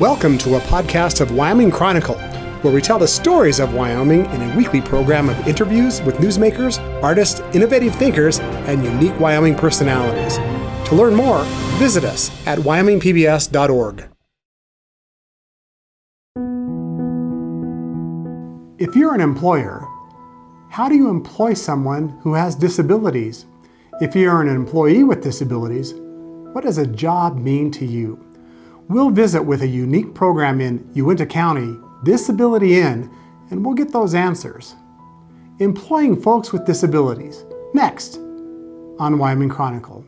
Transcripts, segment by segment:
Welcome to a podcast of Wyoming Chronicle, where we tell the stories of Wyoming in a weekly program of interviews with newsmakers, artists, innovative thinkers, and unique Wyoming personalities. To learn more, visit us at wyomingpbs.org. If you're an employer, how do you employ someone who has disabilities? If you're an employee with disabilities, what does a job mean to you? We'll visit with a unique program in Uinta County, Disability In, and we'll get those answers. Employing folks with disabilities, next on Wyoming Chronicle.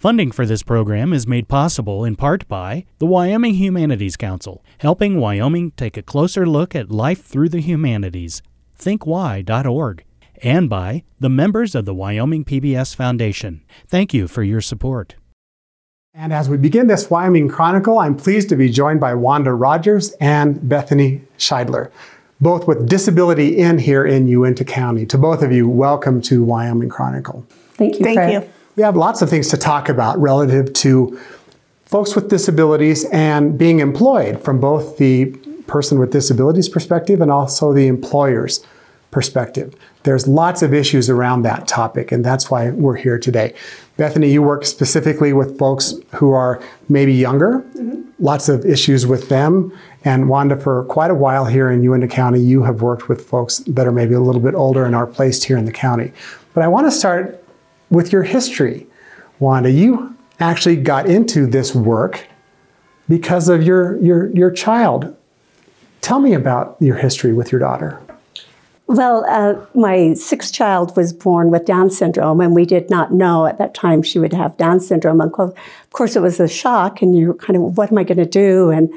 Funding for this program is made possible in part by the Wyoming Humanities Council, helping Wyoming take a closer look at life through the humanities. ThinkWhy.org. And by the members of the Wyoming PBS Foundation. Thank you for your support. And as we begin this Wyoming Chronicle, I'm pleased to be joined by Wanda Rogers and Bethany Scheidler, both with Disability In here in Uinta County. To both of you, welcome to Wyoming Chronicle. Thank you. Thank Fred. you. We have lots of things to talk about relative to folks with disabilities and being employed from both the person with disabilities perspective and also the employer's perspective. There's lots of issues around that topic, and that's why we're here today. Bethany, you work specifically with folks who are maybe younger, mm-hmm. lots of issues with them. And Wanda, for quite a while here in Uinta County, you have worked with folks that are maybe a little bit older and are placed here in the county. But I want to start with your history. Wanda, you actually got into this work because of your, your, your child. Tell me about your history with your daughter. Well, uh, my sixth child was born with Down syndrome, and we did not know at that time she would have Down syndrome. And of course, it was a shock, and you're kind of, what am I going to do? And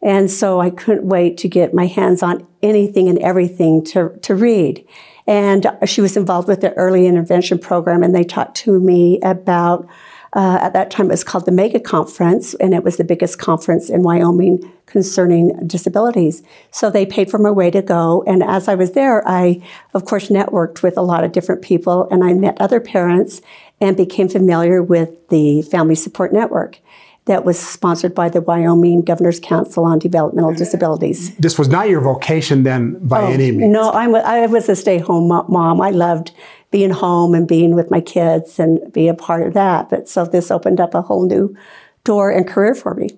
and so I couldn't wait to get my hands on anything and everything to, to read. And she was involved with the early intervention program, and they talked to me about, uh, at that time it was called the Mega Conference, and it was the biggest conference in Wyoming concerning disabilities. So they paid for my way to go. And as I was there, I, of course, networked with a lot of different people, and I met other parents and became familiar with the Family Support Network that was sponsored by the Wyoming Governor's Council on Developmental Disabilities. This was not your vocation then by oh, any means. No, I'm, I was a stay home mom. I loved being home and being with my kids and being a part of that. But so this opened up a whole new door and career for me.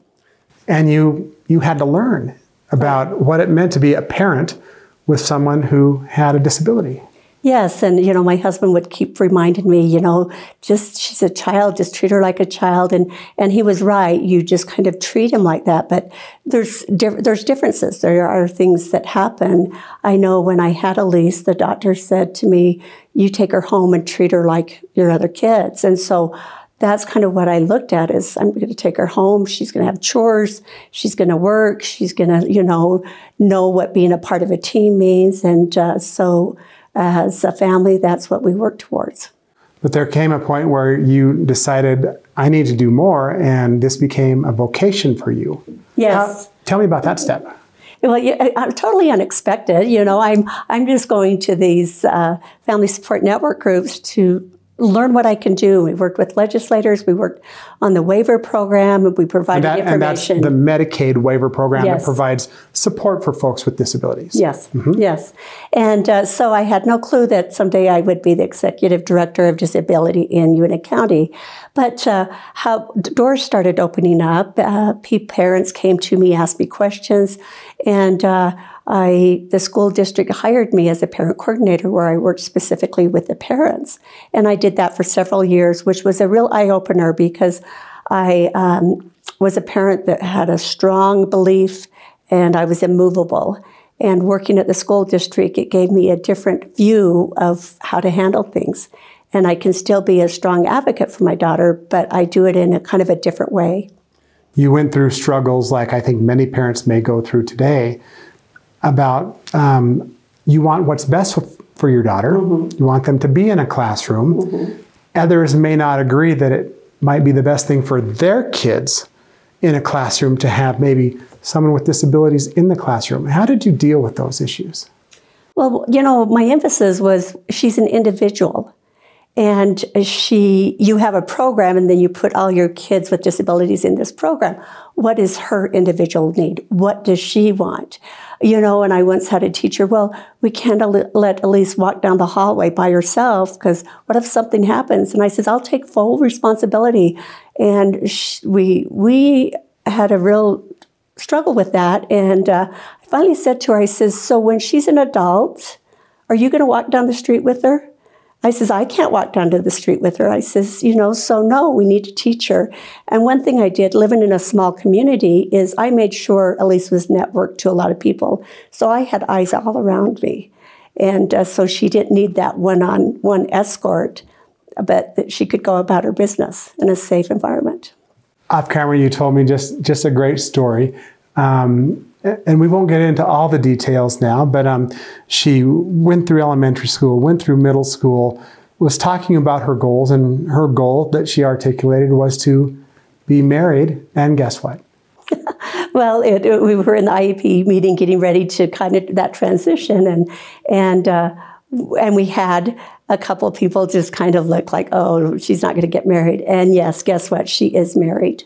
And you, you had to learn about what it meant to be a parent with someone who had a disability. Yes, and you know, my husband would keep reminding me, you know, just she's a child, just treat her like a child, and and he was right. You just kind of treat him like that, but there's there's differences. There are things that happen. I know when I had Elise, the doctor said to me, "You take her home and treat her like your other kids," and so. That's kind of what I looked at is I'm going to take her home. She's going to have chores. She's going to work. She's going to, you know, know what being a part of a team means. And uh, so as a family, that's what we work towards. But there came a point where you decided, I need to do more, and this became a vocation for you. Yes. How, tell me about that step. Well, yeah, totally unexpected. You know, I'm I'm just going to these uh, family support network groups to learn what I can do. We worked with legislators. We worked on the waiver program. And we provided and, that, information. And that's the Medicaid waiver program Yes. that provides support for folks with disabilities. Yes, yes. And uh, so I had no clue that someday I would be the executive director of disability in Uinta County. But uh, how doors started opening up, uh, parents came to me, asked me questions, and uh, I the school district hired me as a parent coordinator, where I worked specifically with the parents, and I did that for several years, which was a real eye opener because I um, was a parent that had a strong belief, and I was immovable. And working at the school district, it gave me a different view of how to handle things. And I can still be a strong advocate for my daughter, but I do it in a kind of a different way. You went through struggles like I think many parents may go through today about um, you want what's best for your daughter, you want them to be in a classroom. Others may not agree that it might be the best thing for their kids. in a classroom to have maybe someone with disabilities in the classroom. How did you deal with those issues? Well, you know, my emphasis was she's an individual. And she, you have a program, and then you put all your kids with disabilities in this program. What is her individual need? What does she want? You know, and I once had a teacher, well, we can't let Elise walk down the hallway by herself because what if something happens? And I says I'll take full responsibility. And we, we had a real struggle with that. And uh, I finally said to her, I says, so when she's an adult, are you going to walk down the street with her? I says, I can't walk down to the street with her. I says, you know, so no, we need to teach her. And one thing I did living in a small community is I made sure Elise was networked to a lot of people. So I had eyes all around me. And uh, so she didn't need that one on one escort, but that she could go about her business in a safe environment. Off camera, you told me just, just a great story. Um, and we won't get into all the details now, but um, she went through elementary school, went through middle school, was talking about her goals, and her goal that she articulated was to be married. And guess what? well, it, it, we were in the IEP meeting, getting ready to kind of that transition, and and uh, and we had a couple people just kind of look like, oh, she's not going to get married. And yes, guess what? She is married.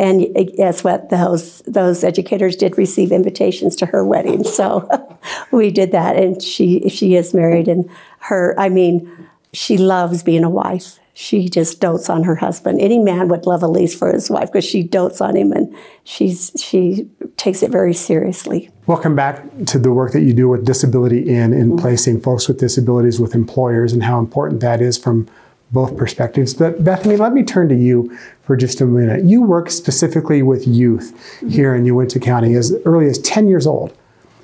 And guess what? Those those educators did receive invitations to her wedding, so we did that. And she she is married, and her I mean, she loves being a wife. She just dotes on her husband. Any man would love Elise for his wife because she dotes on him, and she's she takes it very seriously. Welcome back to the work that you do with Disability In in mm-hmm. placing folks with disabilities with employers and how important that is from both perspectives. But Bethany, let me turn to you for just a minute. You work specifically with youth mm-hmm. here in Uinta County as early as 10 years old.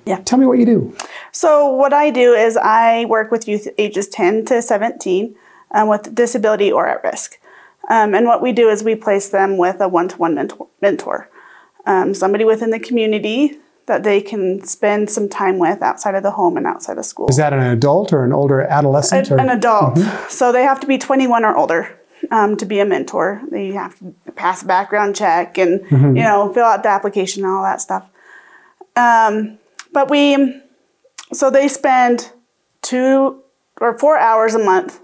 Yeah. Tell me what you do. So, what I do is I work with youth ages 10 to 17 um, with disability or at risk. Um, and what we do is we place them with a one to one mentor, um, somebody within the community that they can spend some time with outside of the home and outside of school. Is that an adult or an older adolescent? A, an adult. Mm-hmm. So they have to be 21 or older um, to be a mentor. They have to pass a background check and mm-hmm. you know fill out the application and all that stuff. Um, but we, so they spend two or four hours a month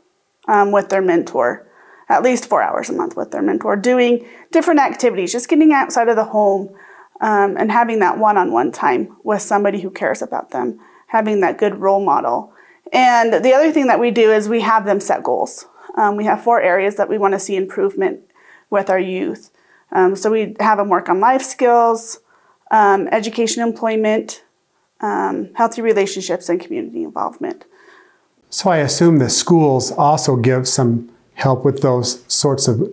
um, with their mentor. At least four hours a month with their mentor, doing different activities, just getting outside of the home, um, and having that one on one time with somebody who cares about them, having that good role model. And the other thing that we do is we have them set goals. Um, we have four areas that we want to see improvement with our youth. Um, so we have them work on life skills, um, education, employment, um, healthy relationships, and community involvement. So I assume the schools also give some help with those sorts of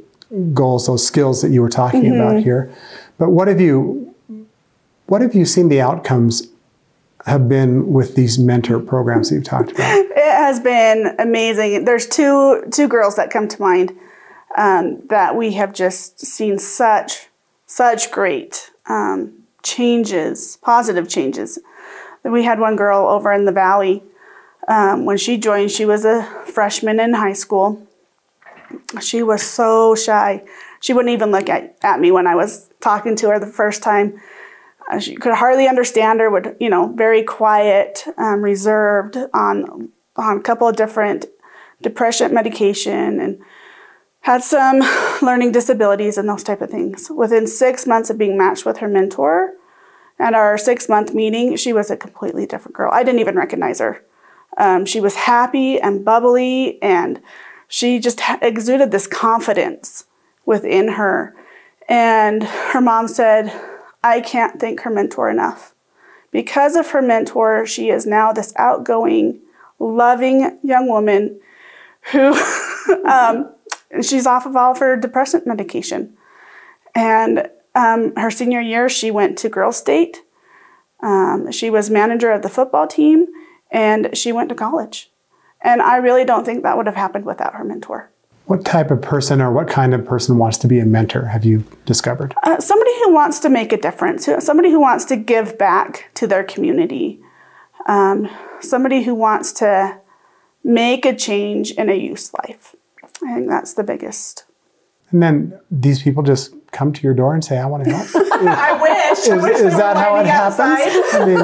goals, those skills that you were talking mm-hmm. about here. But what have you what have you seen the outcomes have been with these mentor programs that you've talked about? It has been amazing. There's two two girls that come to mind um, that we have just seen such such great um, changes, positive changes. We had one girl over in the valley um, when she joined. She was a freshman in high school. She was so shy. She wouldn't even look at, at me when I was talking to her the first time she could hardly understand her, would, you know, very quiet, um, reserved on, on a couple of different depression medication and had some learning disabilities and those type of things. Within six months of being matched with her mentor, at our six month meeting, she was a completely different girl. I didn't even recognize her. Um, she was happy and bubbly, and she just exuded this confidence within her. And her mom said, I can't thank her mentor enough. Because of her mentor, she is now this outgoing, loving young woman who um, she's off of all of her depressant medication. And um, her senior year, she went to Girls State. Um, she was manager of the football team, and she went to college. And I really don't think that would have happened without her mentor. What type of person or what kind of person wants to be a mentor, have you discovered? Uh, somebody who wants to make a difference, somebody who wants to give back to their community, um, somebody who wants to make a change in a youth's life. I think that's the biggest. And then these people just come to your door and say, I want to help? I wish. I Is, wish is that how it happens? I mean,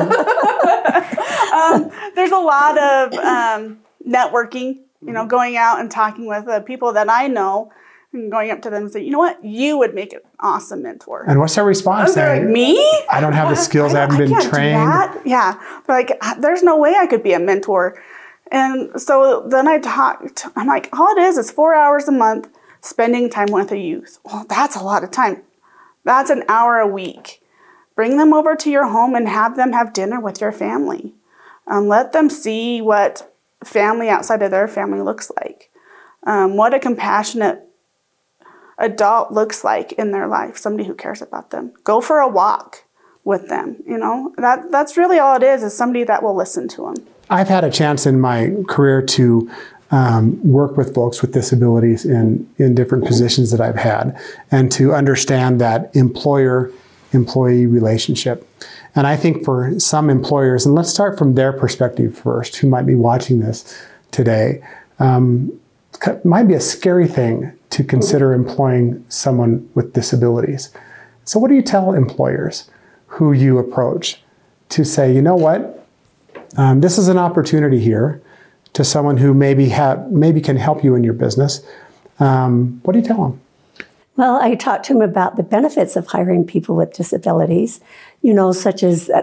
There's a lot of um, networking, you know, going out and talking with the people that I know and going up to them and say, you know what, you would make an awesome mentor. and what's their response? They're like, me? I don't have the skills, I, don't- haven't been can't do trained. that." Yeah. They're like, "Uh, there's no way I could be a mentor. And so then I talked, I'm like, all it is is four hours a month spending time with a youth. Well, that's a lot of time. That's an hour a week. Bring them over to your home and have them have dinner with your family. Um, let them see what family outside of their family looks like. Um, what a compassionate adult looks like in their life, somebody who cares about them. Go for a walk with them, you know? That that's really all it is is somebody that will listen to them. I've had a chance in my career to um, work with folks with disabilities in, in different positions that I've had and to understand that employer employee relationship. And I think for some employers, and let's start from their perspective first, who might be watching this today, um, might be a scary thing to consider employing someone with disabilities. So, what do you tell employers who you approach to say, you know what, um, this is an opportunity here to someone who maybe maybe can help you in your business. Um, what do you tell them? Well, I talked to him about the benefits of hiring people with disabilities, you know, such as uh,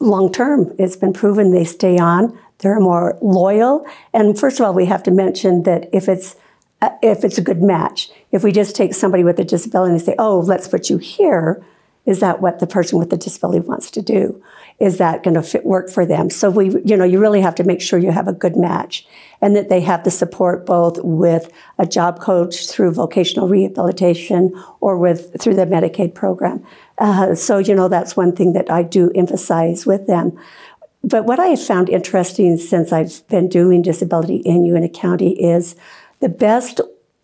long term. It's been proven they stay on, they're more loyal. And first of all, we have to mention that if it's uh, if it's a good match, if we just take somebody with a disability and say, "Oh, let's put you here," is that what the person with the disability wants to do? Is that going to fit work for them? So we, you know, you really have to make sure you have a good match, and that they have the support both with a job coach through vocational rehabilitation or with through the Medicaid program. Uh, so you know that's one thing that I do emphasize with them. But what I have found interesting since I've been doing disability in Uinta County is the best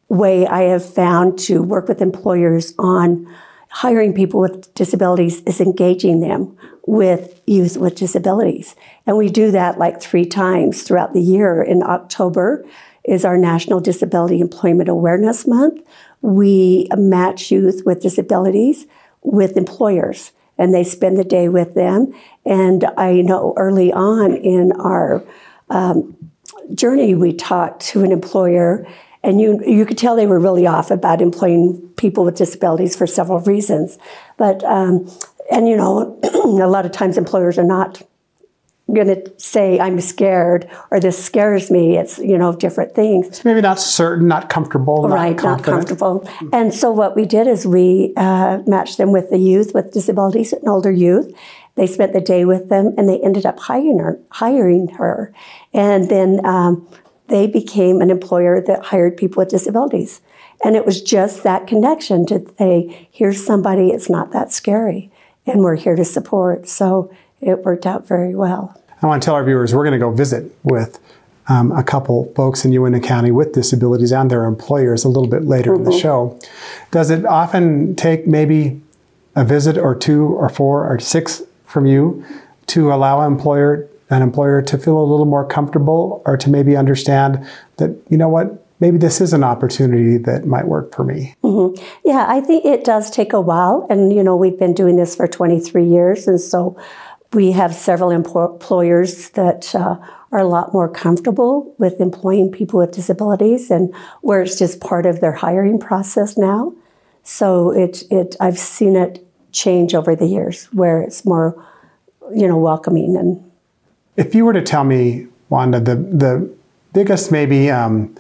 way I have found to work with employers on hiring people with disabilities is engaging them with youth with disabilities. And we do that like three times throughout the year. In October is our National Disability Employment Awareness Month. We match youth with disabilities with employers and they spend the day with them. And I know early on in our um, journey, we talked to an employer, and you you could tell they were really off about employing people with disabilities for several reasons. But um, and you know, a lot of times employers are not going to say I'm scared or this scares me. It's you know different things. Maybe not certain, not comfortable, not right, not comfortable. And so what we did is we uh, matched them with the youth with disabilities, and older youth. They spent the day with them, and they ended up hiring her. Hiring her, and then um, they became an employer that hired people with disabilities. And it was just that connection to say, here's somebody. It's not that scary, and we're here to support. So it worked out very well. I want to tell our viewers we're going to go visit with um, a couple folks in Uinta County with disabilities and their employers a little bit later in the show. Does it often take maybe a visit or two or four or six from you to allow an employer an employer to feel a little more comfortable or to maybe understand that you know what maybe this is an opportunity that might work for me. Yeah, I think it does take a while. And, you know, we've been doing this for 23 years. And so we have several employers that uh, are a lot more comfortable with employing people with disabilities and where it's just part of their hiring process now. So it, it, I've seen it change over the years where it's more, you know, welcoming and If you were to tell me, Wanda, the the biggest maybe um,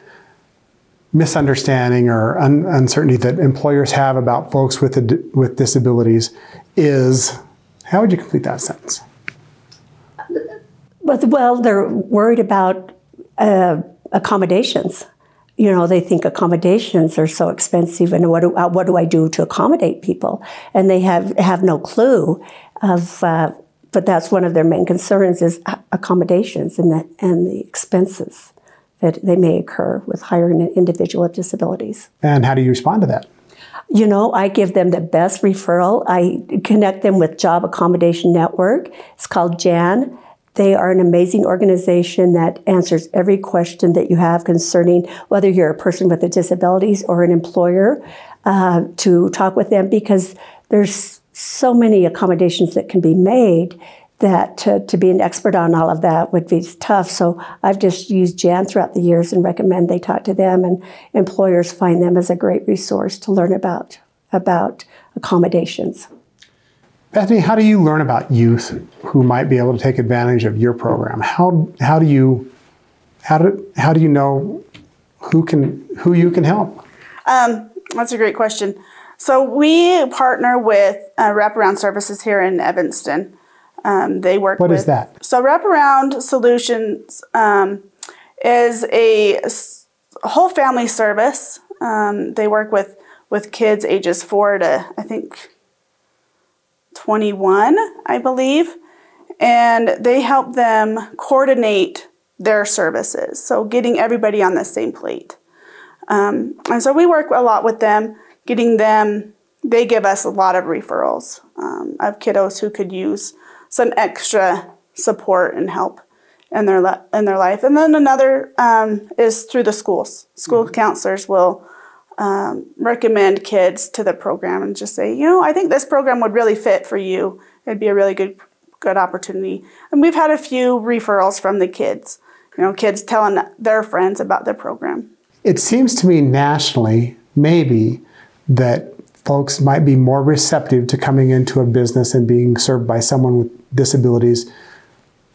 misunderstanding or un- uncertainty that employers have about folks with with disabilities is, how would you complete that sentence? But well, they're worried about uh, accommodations. You know, they think accommodations are so expensive, and what do, uh, what do I do to accommodate people? And they have have no clue of. Uh, but that's one of their main concerns is accommodations and the and the expenses that they may occur with hiring an individual with disabilities. And how do you respond to that? You know, I give them the best referral. I connect them with Job Accommodation Network. It's called JAN. they are an amazing organization that answers every question that you have concerning whether you're a person with a disabilities or an employer uh, to talk with them because there's so many accommodations that can be made that to, to be an expert on all of that would be tough. So I've just used Jan throughout the years and recommend they talk to them and employers find them as a great resource to learn about about accommodations. Bethany, how do you learn about youth who might be able to take advantage of your program? How how do you how do how do you know who can who you can help? Um, that's a great question. So we partner with uh, Wraparound Services here in Evanston. Um, they work. What with, is that? So Wraparound Solutions um, is a whole family service. Um, they work with with kids ages four to I think 21, I believe. And they help them coordinate their services. So getting everybody on the same plate. Um, and so we work a lot with them, getting them, they give us a lot of referrals um, of kiddos who could use some extra support and help in their, li- in their life. And then another um, is through the schools. School counselors will um, recommend kids to the program and just say, you know, I think this program would really fit for you. It'd be a really good good opportunity. And we've had a few referrals from the kids. You know, kids telling their friends about the program. It seems to me nationally, maybe, that folks might be more receptive to coming into a business and being served by someone with disabilities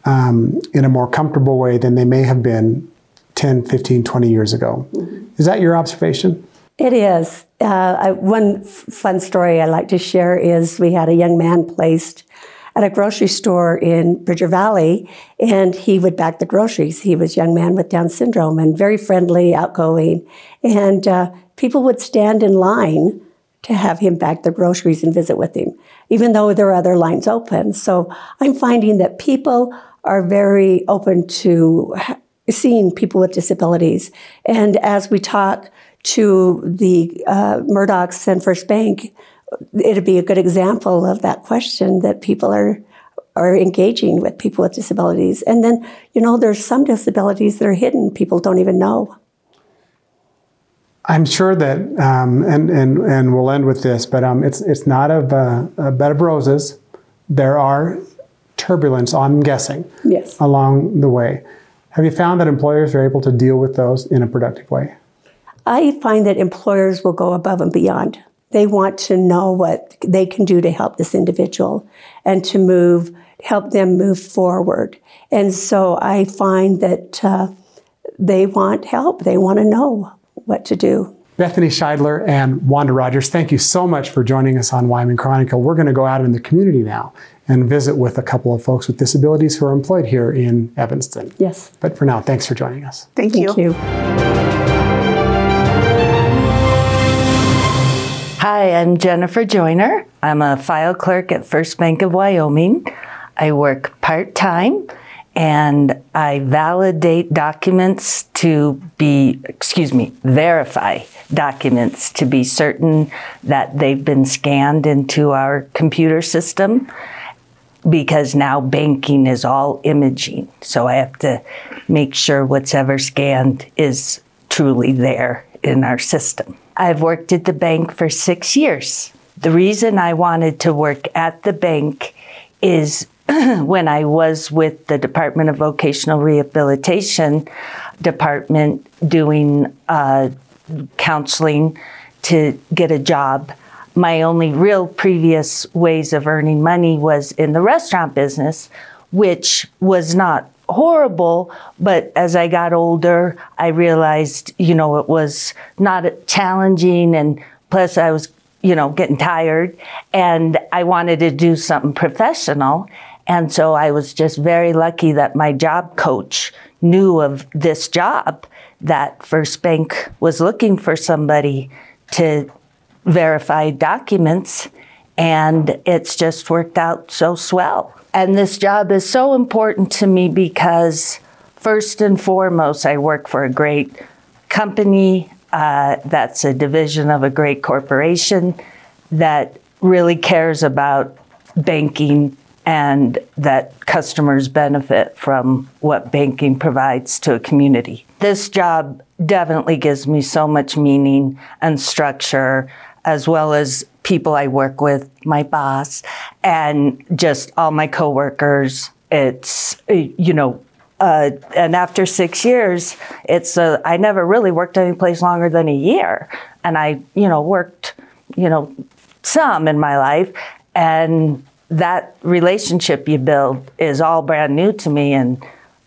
um, in a more comfortable way than they may have been 10, 15, 20 years ago. Is that your observation? It is. Uh, I, one f- fun story I like to share is we had a young man placed at a grocery store in Bridger Valley, and he would bag the groceries. He was a young man with Down syndrome and very friendly, outgoing, and uh, people would stand in line to have him bag the groceries and visit with him, even though there are other lines open. So I'm finding that people are very open to seeing people with disabilities, and as we talk to the uh, Murdochs and First Bank, it'd be a good example of that question that people are are engaging with people with disabilities. And then, you know, there's some disabilities that are hidden. People don't even know. I'm sure that, um, and, and, and we'll end with this, but um, it's, it's not a, a bed of roses. There are turbulence, I'm guessing, Yes. along the way. Have you found that employers are able to deal with those in a productive way? I find that employers will go above and beyond. They want to know what they can do to help this individual and to move, help them move forward. And so I find that uh, they want help. They want to know what to do. Bethany Scheidler and Wanda Rogers, thank you so much for joining us on Wyoming Chronicle. We're going to go out in the community now and visit with a couple of folks with disabilities who are employed here in Evanston. Yes. But for now, thanks for joining us. Thank, Thank you. Hi, I'm Jennifer Joyner. I'm a file clerk at First Bank of Wyoming. I work part time and I validate documents to be, excuse me, verify documents to be certain that they've been scanned into our computer system because now banking is all imaging. So I have to make sure what's ever scanned is truly there in our system. I've worked at the bank for six years. The reason I wanted to work at the bank is when I was with the Department of Vocational Rehabilitation Department doing uh, counseling to get a job. My only real previous ways of earning money was in the restaurant business, which was not horrible, but as I got older, I realized, you know, it was not challenging and plus I was, you know, getting tired and I wanted to do something professional. And so I was just very lucky that my job coach knew of this job that First Bank was looking for somebody to verify documents and it's just worked out so swell. And this job is so important to me because, first and foremost, I work for a great company uh, that's a division of a great corporation that really cares about banking and that customers benefit from what banking provides to a community. This job definitely gives me so much meaning and structure, as well as people I work with, my boss, and just all my coworkers. It's, you know, uh, and after six years, it's uh, I never really worked any place longer than a year, and I, you know, worked, you know, some in my life, and that relationship you build is all brand new to me. And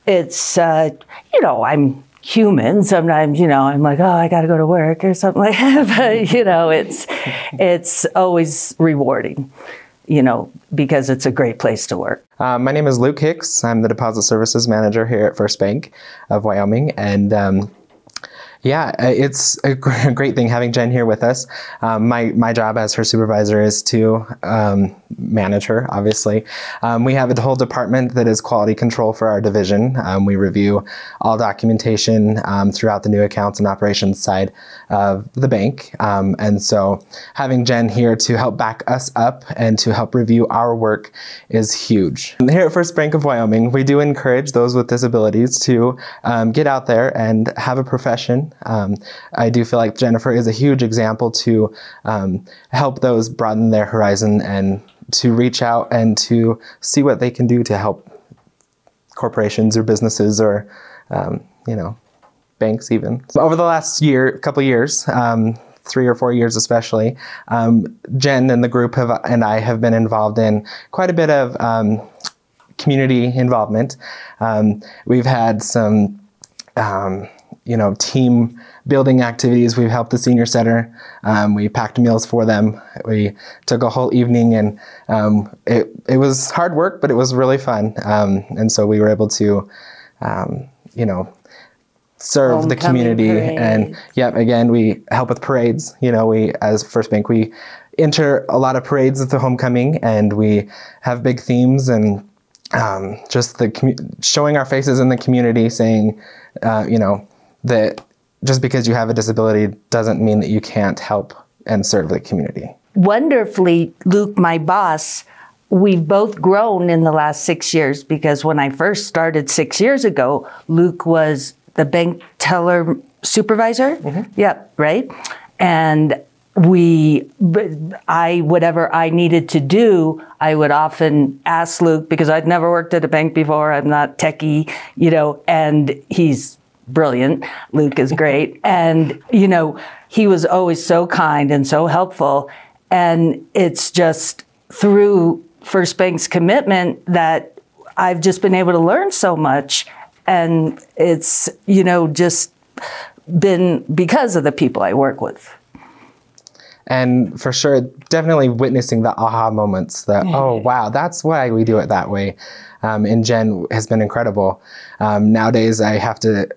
it's, uh, you know, I'm human. Sometimes, you know, I'm like, oh, I got to go to work or something like that. But, you know, it's, it's always rewarding, you know, because it's a great place to work. Uh, my name is Luke Hicks. I'm the deposit services manager here at First Bank of Wyoming. And um, yeah, uh, it's a great thing having Jen here with us. Um, my, my job as her supervisor is to um, manage her, obviously. Um, we have a whole department that is quality control for our division. Um, we review all documentation um, throughout the new accounts and operations side of the bank. Um, and so having Jen here to help back us up and to help review our work is huge. Here at First Bank of Wyoming, we do encourage those with disabilities to get out there and have a profession um, I do feel like Jennifer is a huge example to um, help those broaden their horizon and to reach out and to see what they can do to help corporations or businesses or um, you know banks even. Over the last year, couple years, um, three or four years especially, um, Jen and the group have and I have been involved in quite a bit of um, community involvement. Um, we've had some um, you know, team building activities. We've helped the senior center. Um, we packed meals for them. We took a whole evening, and um, it it was hard work, but it was really fun. Um, and so we were able to, um, you know, serve Homecoming the community. Parade. And yep, again, we help with parades. You know, we as First Bank we enter a lot of parades at the homecoming, and we have big themes and. Um, just the commu- showing our faces in the community, saying, uh, you know, that just because you have a disability doesn't mean that you can't help and serve the community. Wonderfully, Luke, my boss, we've both grown in the last six years because when I first started six years ago, Luke was the bank teller supervisor. Mm-hmm. Yep, right? And we i whatever i needed to do i would often ask luke because i'd never worked at a bank before i'm not techie you know and he's brilliant. Luke is great. and, you know, he was always so kind and so helpful. And it's just through First Bank's commitment that I've just been able to learn so much. And it's, you know, just been because of the people I work with. And for sure, definitely witnessing the aha moments that, oh, wow, that's why we do it that way um, in Jen has been incredible. Um, nowadays, I have to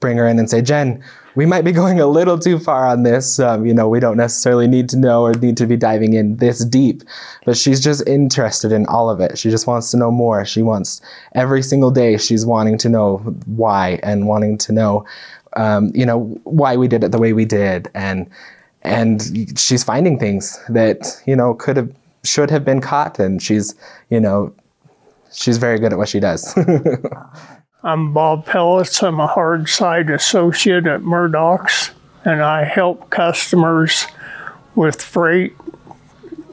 bring her in and say, Jen, we might be going a little too far on this. Um, you know, we don't necessarily need to know or need to be diving in this deep, but she's just interested in all of it. She just wants to know more. She wants every single day, she's wanting to know why and wanting to know, um, you know, why we did it the way we did. And, and she's finding things that, you know, could have, should have been caught. And she's, you know, she's very good at what she does. I'm Bob Pellis. I'm a hard side associate at Murdoch's, and I help customers with freight,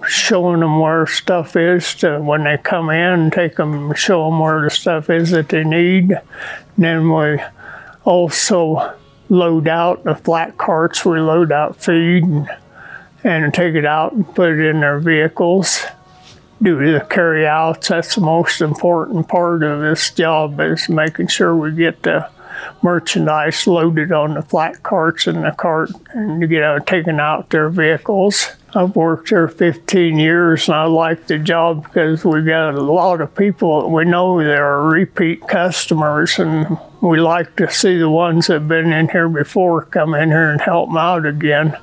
showing them where stuff is to when they come in, take them, show them where the stuff is that they need. And then we also load out the flat carts. We load out feed and, and take it out and put it in their vehicles do the carry outs. That's the most important part of this job is making sure we get the merchandise loaded on the flat carts and the cart and to get out taken out their vehicles. I've worked here 15 years and I like the job because we've got a lot of people that we know they are repeat customers and we like to see the ones that have been in here before come in here and help them out again.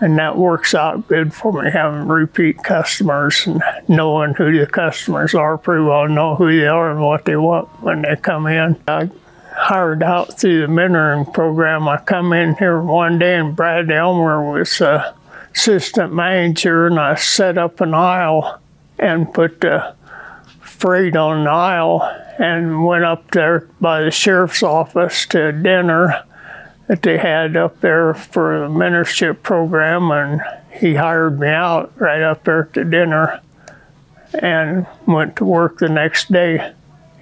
And that works out good for me having repeat customers and knowing who the customers are pretty well know who they are and what they want when they come in. I hired out through the mentoring program. I come in here one day and brad elmer was uh, assistant manager and i set up an aisle and put the freight on the aisle and went up there by the sheriff's office to dinner that they had up there for the mentorship program, and he hired me out right up there the dinner and went to work the next day.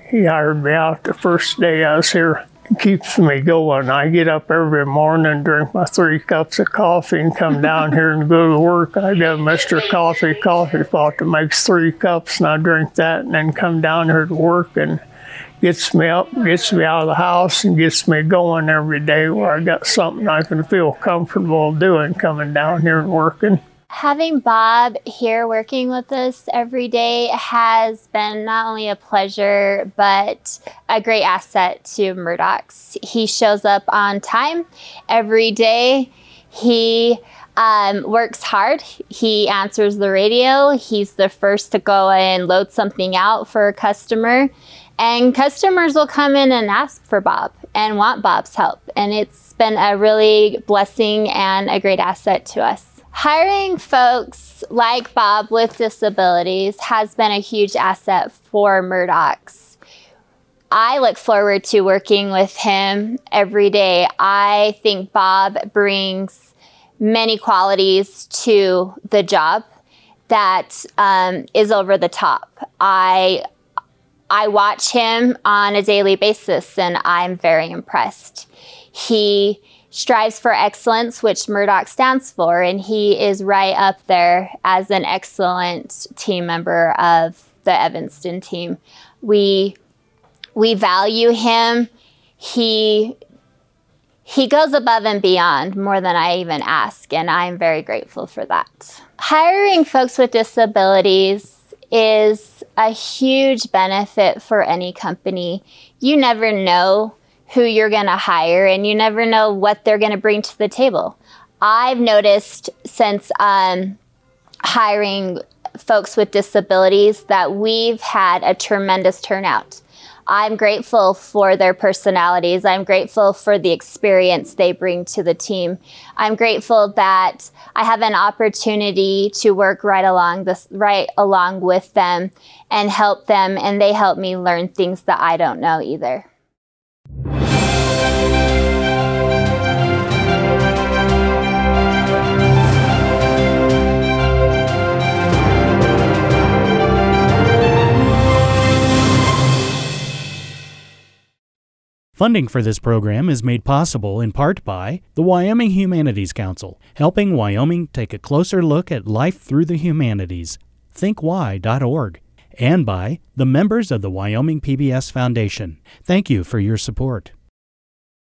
He hired me out the first day I was here keeps me going. I get up every morning, drink my three cups of coffee, and come down here and go to work. I got Mr. Coffee coffee pot that makes three cups, and I drink that, and then come down here to work and gets me up, gets me out of the house, and gets me going every day where I got something I can feel comfortable doing coming down here and working. Having Bob here working with us every day has been not only a pleasure, but a great asset to Murdoch's. He shows up on time every day. He um, works hard. He answers the radio. He's the first to go and load something out for a customer. And customers will come in and ask for Bob and want Bob's help. And it's been a really blessing and a great asset to us. Hiring folks like Bob with disabilities has been a huge asset for Murdoch's. I look forward to working with him every day. I think Bob brings many qualities to the job that um, is over the top. I I watch him on a daily basis and I'm very impressed. He strives for excellence, which Murdoch stands for, and he is right up there as an excellent team member of the Evanston team. We we value him. He he goes above and beyond more than I even ask, and I'm very grateful for that. Hiring folks with disabilities is a huge benefit for any company. You never know who you're going to hire and you never know what they're going to bring to the table. I've noticed since um, hiring folks with disabilities that we've had a tremendous turnout. I'm grateful for their personalities. I'm grateful for the experience they bring to the team. I'm grateful that I have an opportunity to work right along this right along with them and help them and they help me learn things that I don't know either. Funding for this program is made possible in part by the Wyoming Humanities Council, helping Wyoming take a closer look at life through the humanities. ThinkWhy.org. And by the members of the Wyoming PBS Foundation. Thank you for your support.